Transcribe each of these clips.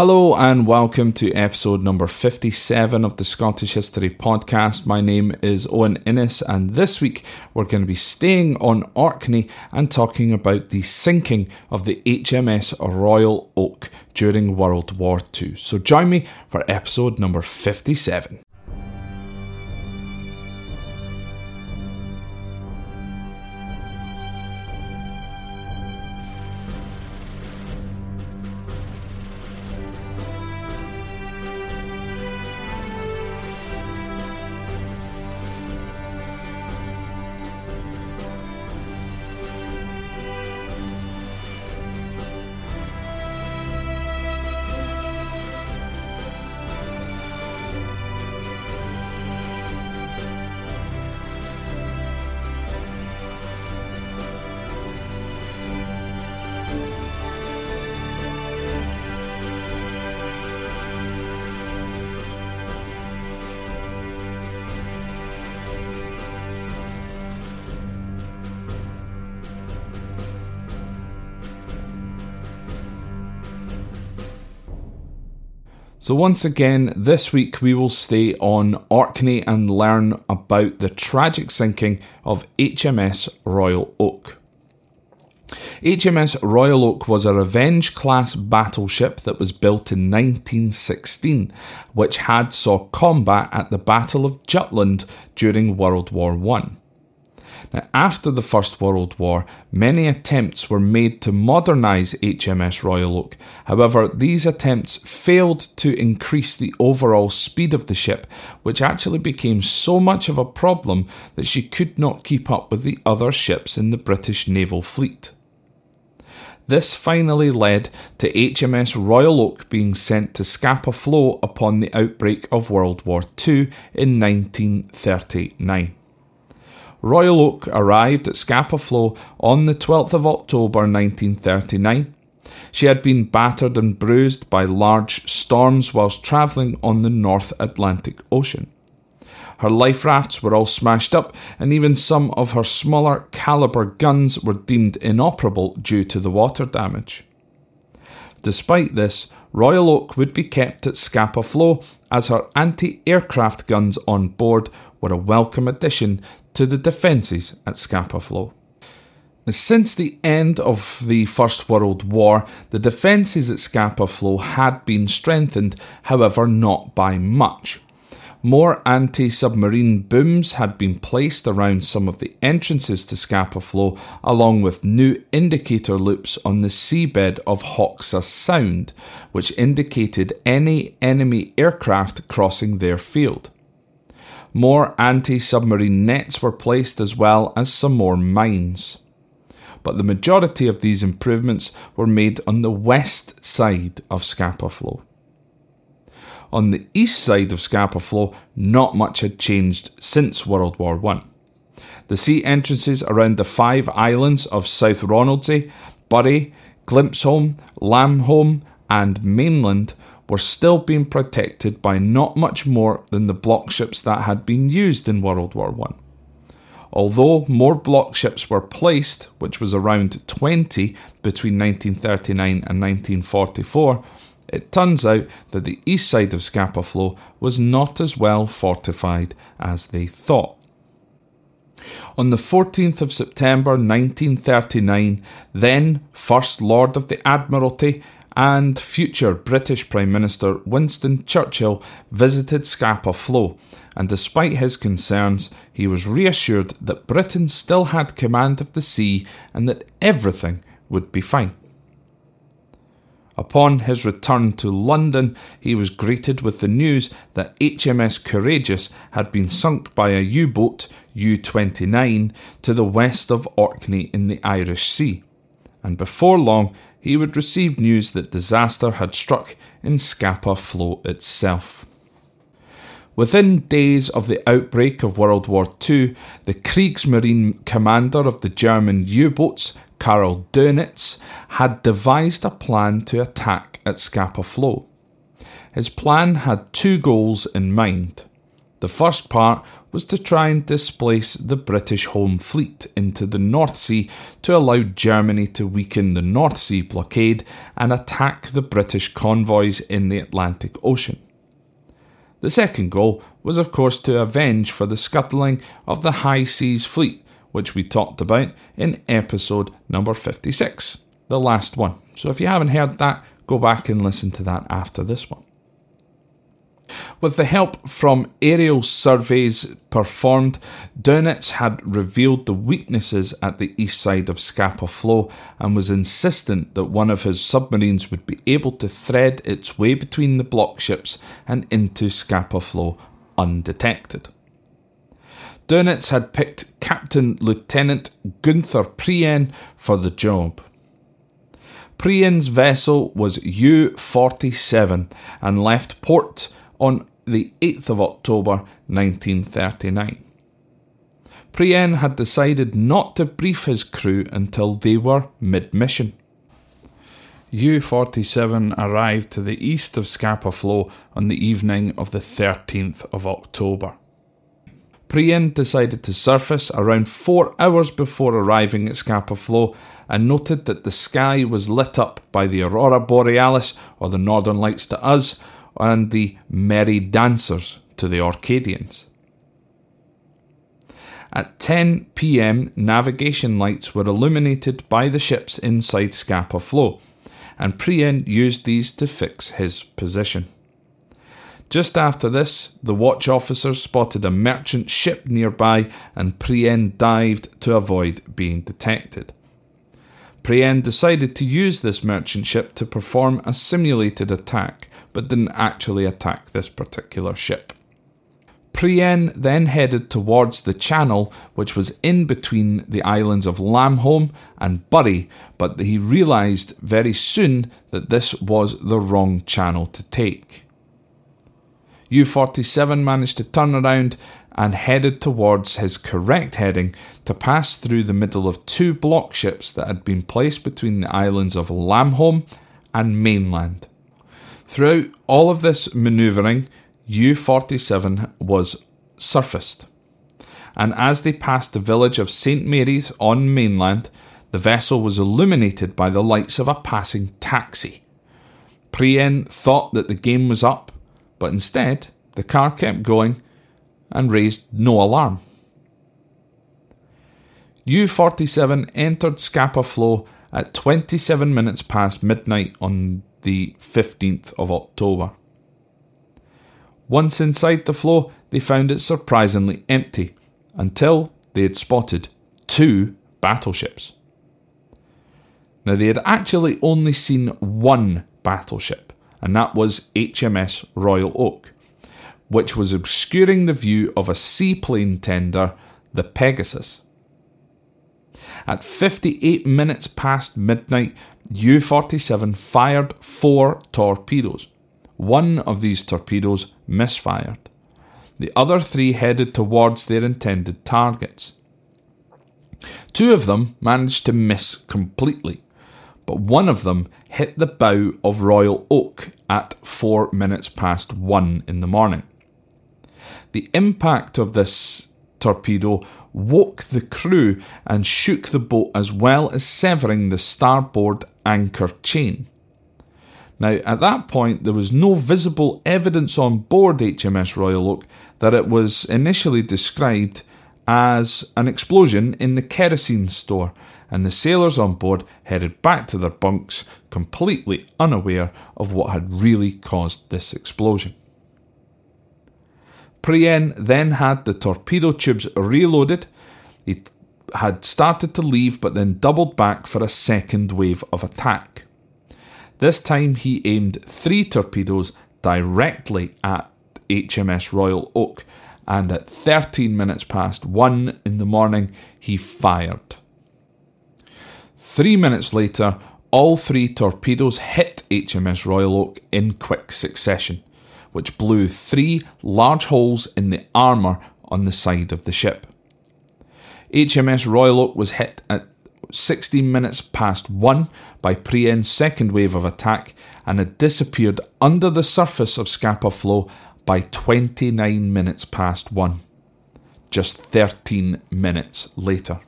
Hello and welcome to episode number 57 of the Scottish History Podcast. My name is Owen Innes, and this week we're going to be staying on Orkney and talking about the sinking of the HMS Royal Oak during World War II. So join me for episode number 57. So, once again, this week we will stay on Orkney and learn about the tragic sinking of HMS Royal Oak. HMS Royal Oak was a Revenge class battleship that was built in 1916, which had saw combat at the Battle of Jutland during World War One. Now, after the First World War, many attempts were made to modernise HMS Royal Oak. However, these attempts failed to increase the overall speed of the ship, which actually became so much of a problem that she could not keep up with the other ships in the British naval fleet. This finally led to HMS Royal Oak being sent to Scapa Flow upon the outbreak of World War II in 1939. Royal Oak arrived at Scapa Flow on the 12th of October 1939. She had been battered and bruised by large storms whilst travelling on the North Atlantic Ocean. Her life rafts were all smashed up, and even some of her smaller caliber guns were deemed inoperable due to the water damage. Despite this, Royal Oak would be kept at Scapa Flow as her anti aircraft guns on board were a welcome addition to the defences at Scapa Flow. Since the end of the First World War, the defences at Scapa Flow had been strengthened, however, not by much. More anti submarine booms had been placed around some of the entrances to Scapa Flow, along with new indicator loops on the seabed of Hoxa Sound, which indicated any enemy aircraft crossing their field. More anti submarine nets were placed as well as some more mines. But the majority of these improvements were made on the west side of Scapa Flow. On the east side of Scapa Flow, not much had changed since World War I. The sea entrances around the five islands of South Ronaldsay, Burray, Glimpsholm, Lamb Holm, and Mainland were still being protected by not much more than the block ships that had been used in World War I. Although more block ships were placed, which was around 20 between 1939 and 1944, it turns out that the east side of Scapa Flow was not as well fortified as they thought. On the 14th of September 1939, then First Lord of the Admiralty and future British Prime Minister Winston Churchill visited Scapa Flow, and despite his concerns, he was reassured that Britain still had command of the sea and that everything would be fine. Upon his return to London, he was greeted with the news that HMS Courageous had been sunk by a U boat, U 29, to the west of Orkney in the Irish Sea. And before long, he would receive news that disaster had struck in Scapa Flow itself. Within days of the outbreak of World War II, the Kriegsmarine commander of the German U boats, Karl Dönitz, had devised a plan to attack at Scapa Flow. His plan had two goals in mind. The first part was to try and displace the British Home Fleet into the North Sea to allow Germany to weaken the North Sea blockade and attack the British convoys in the Atlantic Ocean. The second goal was, of course, to avenge for the scuttling of the High Seas Fleet, which we talked about in episode number 56, the last one. So if you haven't heard that, go back and listen to that after this one. With the help from aerial surveys performed, Dönitz had revealed the weaknesses at the east side of Scapa Flow and was insistent that one of his submarines would be able to thread its way between the block ships and into Scapa Flow undetected. Dönitz had picked Captain Lieutenant Gunther Prien for the job. Prien's vessel was U 47 and left port on the 8th of October 1939. Prien had decided not to brief his crew until they were mid mission. U 47 arrived to the east of Scapa Flow on the evening of the 13th of October. Prien decided to surface around four hours before arriving at Scapa Flow and noted that the sky was lit up by the aurora borealis, or the northern lights to us, and the merry dancers to the Orcadians. At 10 pm, navigation lights were illuminated by the ships inside Scapa Flow, and Prien used these to fix his position. Just after this, the watch officers spotted a merchant ship nearby, and Prien dived to avoid being detected. Prien decided to use this merchant ship to perform a simulated attack, but didn't actually attack this particular ship. Prien then headed towards the channel, which was in between the islands of Lamb Holm and Burray, but he realised very soon that this was the wrong channel to take. U 47 managed to turn around and headed towards his correct heading to pass through the middle of two block ships that had been placed between the islands of Lamb Holm and mainland. Throughout all of this manoeuvring, U 47 was surfaced. And as they passed the village of St. Mary's on mainland, the vessel was illuminated by the lights of a passing taxi. Prien thought that the game was up, but instead, the car kept going and raised no alarm. U 47 entered Scapa Flow at 27 minutes past midnight on the 15th of October. Once inside the flow, they found it surprisingly empty until they had spotted two battleships. Now, they had actually only seen one battleship, and that was HMS Royal Oak, which was obscuring the view of a seaplane tender, the Pegasus. At 58 minutes past midnight, U 47 fired four torpedoes. One of these torpedoes misfired. The other three headed towards their intended targets. Two of them managed to miss completely, but one of them hit the bow of Royal Oak at four minutes past one in the morning. The impact of this torpedo woke the crew and shook the boat as well as severing the starboard anchor chain. Now, at that point, there was no visible evidence on board HMS Royal Oak that it was initially described as an explosion in the kerosene store, and the sailors on board headed back to their bunks, completely unaware of what had really caused this explosion. Prien then had the torpedo tubes reloaded. He had started to leave but then doubled back for a second wave of attack. This time he aimed three torpedoes directly at HMS Royal Oak, and at 13 minutes past one in the morning, he fired. Three minutes later, all three torpedoes hit HMS Royal Oak in quick succession, which blew three large holes in the armour on the side of the ship. HMS Royal Oak was hit at 16 minutes past 1 by Prien's second wave of attack and had disappeared under the surface of Scapa Flow by 29 minutes past 1, just 13 minutes later.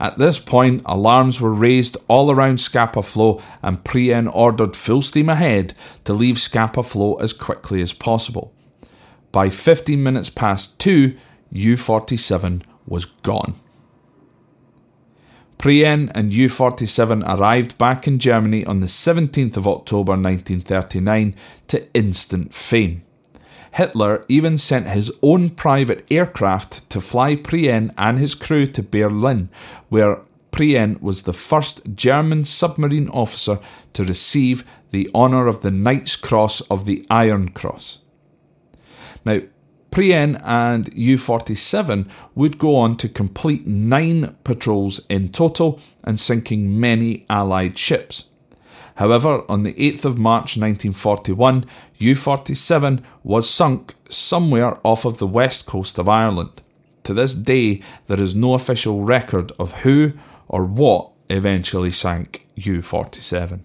At this point, alarms were raised all around Scapa Flow, and Prien ordered full steam ahead to leave Scapa Flow as quickly as possible. By 15 minutes past 2, U 47 was gone. Prien and U 47 arrived back in Germany on the 17th of October 1939 to instant fame. Hitler even sent his own private aircraft to fly Prien and his crew to Berlin, where Prien was the first German submarine officer to receive the honour of the Knight's Cross of the Iron Cross. Now, Prien and U 47 would go on to complete nine patrols in total and sinking many Allied ships. However, on the 8th of March 1941, U 47 was sunk somewhere off of the west coast of Ireland. To this day, there is no official record of who or what eventually sank U 47.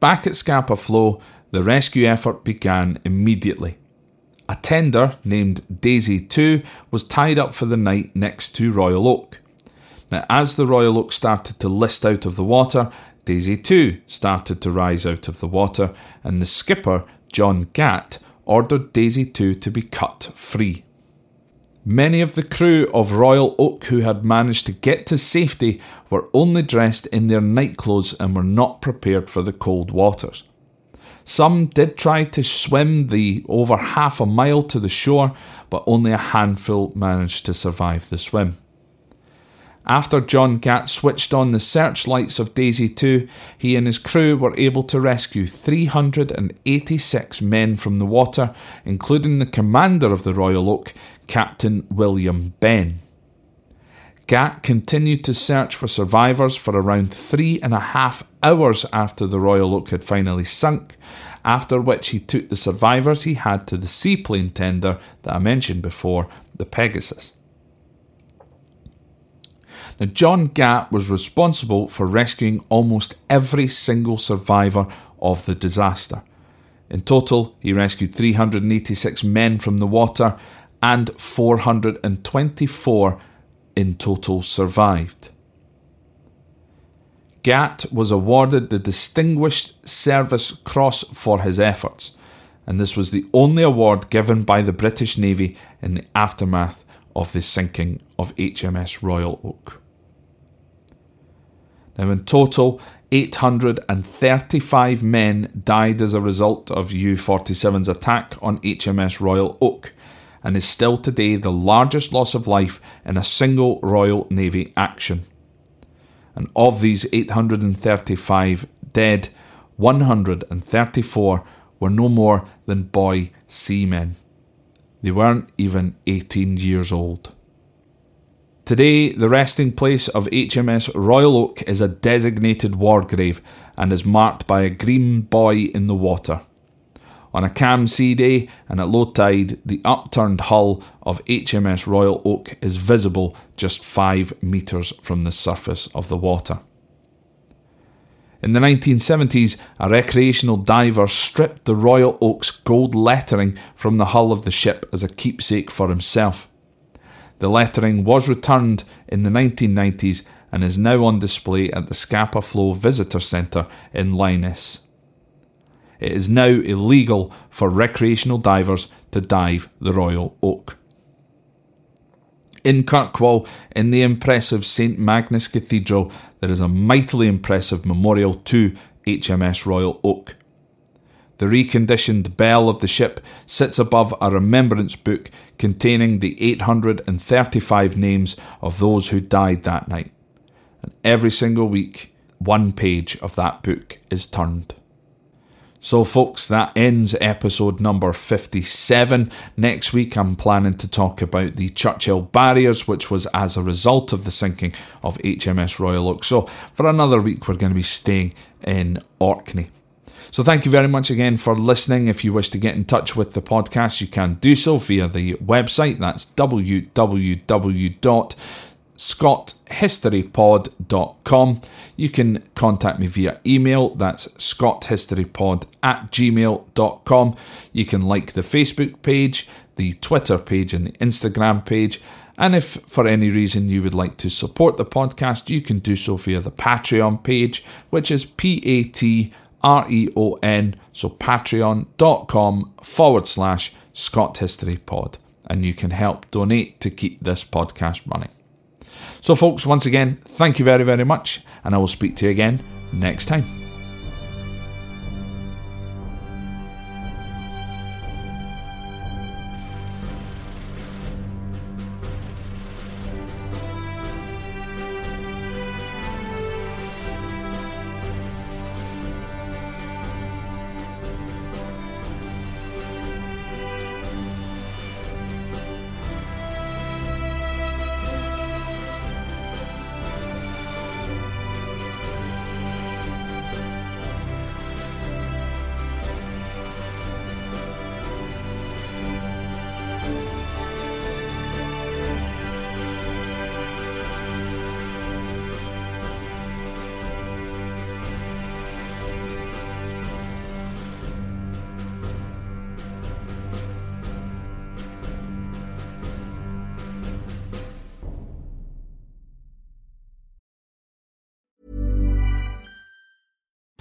Back at Scapa Flow, the rescue effort began immediately. A tender named Daisy 2 was tied up for the night next to Royal Oak. Now, as the Royal Oak started to list out of the water, Daisy 2 started to rise out of the water, and the skipper, John Gatt, ordered Daisy 2 to be cut free. Many of the crew of Royal Oak who had managed to get to safety were only dressed in their nightclothes and were not prepared for the cold waters. Some did try to swim the over half a mile to the shore, but only a handful managed to survive the swim. After John Gatt switched on the searchlights of Daisy 2, he and his crew were able to rescue 386 men from the water, including the commander of the Royal Oak, Captain William Benn. Gatt continued to search for survivors for around three and a half hours after the Royal Oak had finally sunk, after which he took the survivors he had to the seaplane tender that I mentioned before, the Pegasus. Now, John Gatt was responsible for rescuing almost every single survivor of the disaster. In total, he rescued 386 men from the water and 424 in total survived. Gatt was awarded the Distinguished Service Cross for his efforts, and this was the only award given by the British Navy in the aftermath of the sinking of HMS Royal Oak. Now, in total, 835 men died as a result of U 47's attack on HMS Royal Oak, and is still today the largest loss of life in a single Royal Navy action. And of these 835 dead, 134 were no more than boy seamen. They weren't even 18 years old. Today, the resting place of HMS Royal Oak is a designated war grave and is marked by a green buoy in the water. On a calm sea day and at low tide, the upturned hull of HMS Royal Oak is visible just five metres from the surface of the water. In the 1970s, a recreational diver stripped the Royal Oak's gold lettering from the hull of the ship as a keepsake for himself. The lettering was returned in the 1990s and is now on display at the Scapa Flow Visitor Centre in Lyness it is now illegal for recreational divers to dive the Royal Oak. In Kirkwall, in the impressive St Magnus Cathedral, there is a mightily impressive memorial to HMS Royal Oak. The reconditioned bell of the ship sits above a remembrance book containing the 835 names of those who died that night. And every single week, one page of that book is turned. So, folks, that ends episode number 57. Next week, I'm planning to talk about the Churchill barriers, which was as a result of the sinking of HMS Royal Oak. So, for another week, we're going to be staying in Orkney. So, thank you very much again for listening. If you wish to get in touch with the podcast, you can do so via the website. That's www.scothistorypod.com. You can contact me via email. That's scotthistorypod at gmail.com. You can like the Facebook page, the Twitter page, and the Instagram page. And if for any reason you would like to support the podcast, you can do so via the Patreon page, which is P A T R E O N, so patreon.com forward slash Scott History Pod. And you can help donate to keep this podcast running. So, folks, once again, thank you very, very much, and I will speak to you again next time.